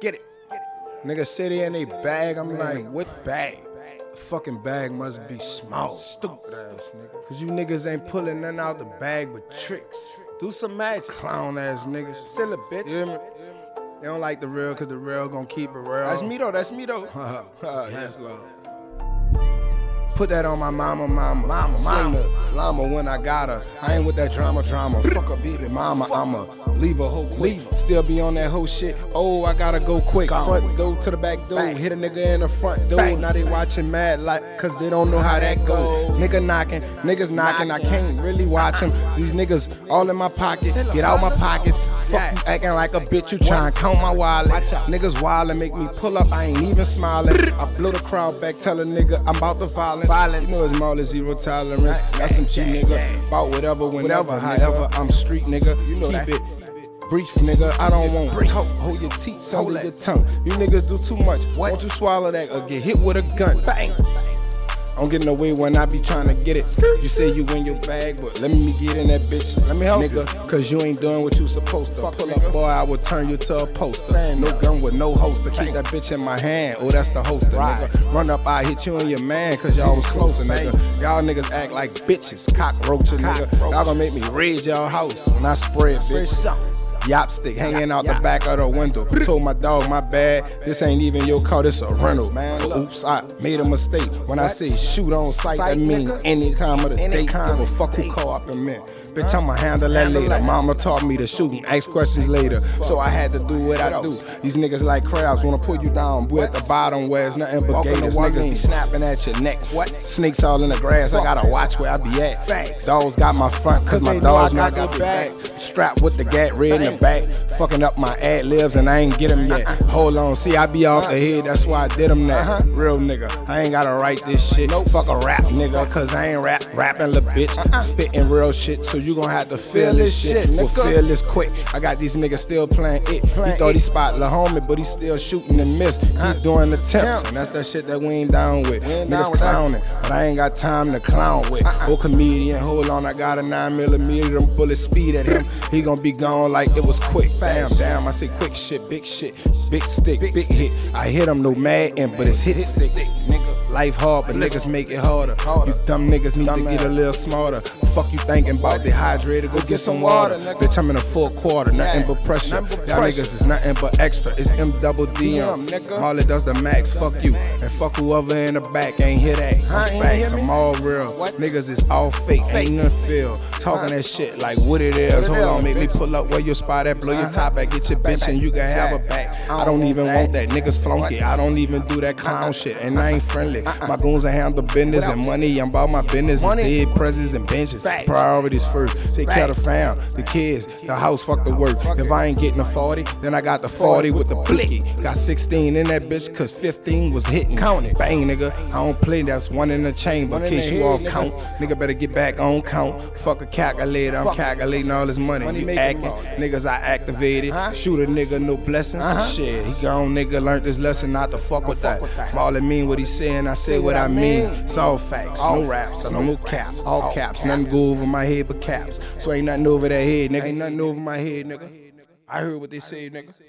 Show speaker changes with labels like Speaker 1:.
Speaker 1: Get it. Nigga city in they bag. I'm like, what bag? The fucking bag must be small. Stupid ass nigga. Cause you niggas ain't pulling nothing out the bag but tricks.
Speaker 2: Do some magic.
Speaker 1: Clown ass niggas.
Speaker 2: Silly bitch.
Speaker 1: You hear me? They don't like the real cause the real gon' keep it real.
Speaker 2: That's me though. That's me though.
Speaker 1: yes, Lord. Put that on my mama, mama, mama, mama. Llama when I got her. I ain't with that drama, drama. Fuck a baby mama, I'ma leave her whole quick. Still be on that whole shit. Oh, I gotta go quick. Front door to the back door.
Speaker 2: Bang.
Speaker 1: Hit a nigga in the front door.
Speaker 2: Bang.
Speaker 1: Now they watching mad like, cause they don't know how that go. Nigga knocking, niggas knocking. I can't really watch them. These niggas all in my pocket. Get out my pockets. Fuck you acting like a bitch. You trying to count my wallet. Niggas wild and make me pull up. I ain't even smiling. I blow the crowd back, tell a nigga I'm about the violence.
Speaker 2: Violence.
Speaker 1: You know it's more than zero tolerance. That's some cheap nigga. About whatever, whenever, however. I'm street nigga. You know Keep it brief, nigga. I don't want talk. Hold your teeth hold your tongue. You niggas do too much. Won't you swallow that or get hit with a gun? Bang. I'm getting away when I be trying to get it. You say you in your bag, but let me get in that bitch. Let me help nigga, cause you ain't doing what you supposed to. Pull up, boy, I will turn you to a poster. No gun with no holster. Keep that bitch in my hand. Oh, that's the holster, nigga. Run up, I hit you and your man, cause y'all was closer, nigga. Y'all niggas act like bitches, cockroaches, nigga. Y'all gonna make me raid y'all house when I spread, bitch. Yop stick hanging out the back of the window. Told my dog, my bad. This ain't even your car, this a rental. Man, oops, I made a mistake. When I say shoot on sight, that mean any time of the day. Give a fuck who call up in minute. Bitch, I'ma handle that later. Mama taught me to shoot and ask questions later. So I had to do what I do. These niggas like crabs wanna pull you down. We at the bottom where it's nothing but gators. Niggas be snapping at your neck. What? Snakes all in the grass. I gotta watch where I be at.
Speaker 2: Facts.
Speaker 1: Dogs got my front, cause my
Speaker 2: I
Speaker 1: dogs
Speaker 2: got
Speaker 1: not got
Speaker 2: back.
Speaker 1: Strapped with the gat red in the back. Fucking up my ad libs and I ain't get them yet. Hold on, see, I be off the head, that's why I did them that. Real nigga, I ain't gotta write this shit. No fuck a rap nigga, cause I ain't rap, rapping little bitch. Spitting real shit, so you gon' have to feel this shit. We'll feel this quick. I got these niggas still playing it. He thought he spot La Homie, but he still shooting and miss. Keep doing the temps, and that's that shit that we ain't down with. Niggas clowning, but I ain't got time to clown with. Oh, comedian, hold on, I got a 9 millimeter, them bullets speed at him. He gon' be gone like it was quick. Damn, damn, I say quick shit, big shit, big stick, big hit. I hit him no mad end, but it's hit stick, nigga. Life hard, but niggas make it harder. You dumb niggas need to get a little smarter. Fuck you thinking about dehydrated, go get some water. Bitch, I'm in a full quarter, nothing but pressure. Y'all niggas is nothing but extra. It's M double D M. Marley does the max, fuck you. And fuck whoever in the back ain't hear that. I'm facts, I'm all real. Niggas is all fake, ain't nothing feel. Talking that shit like what it is. Hold on, make me pull up where your spot at, blow your top at, get your bitch and you can have her back. I don't even want that, niggas flunky. I don't even do that clown shit, and I ain't friendly. My goons are handle business and money. I'm about my business. It's dead presents and benches. Priorities first. Take care of the fam, the kids, the house, fuck the work. If I ain't getting a 40, then I got the 40 with the blicky. Got 16 in that bitch, cause 15 was hitting. Count it. Bang, nigga. I don't play, that's one in the chamber. In case you off count, nigga better get back on count. Fuck a calculator, I'm calculating all this money. You acting, niggas I activated. Shoot a nigga, no blessings. Shit, he gone, nigga. Learned this lesson not to fuck with that. All it mean what he saying, I say what I mean. It's all facts, no raps, no no caps, all caps. Nothing go over my head but caps. So ain't nothing over that head, nigga. Ain't nothing over my head, nigga. I heard what they say, nigga.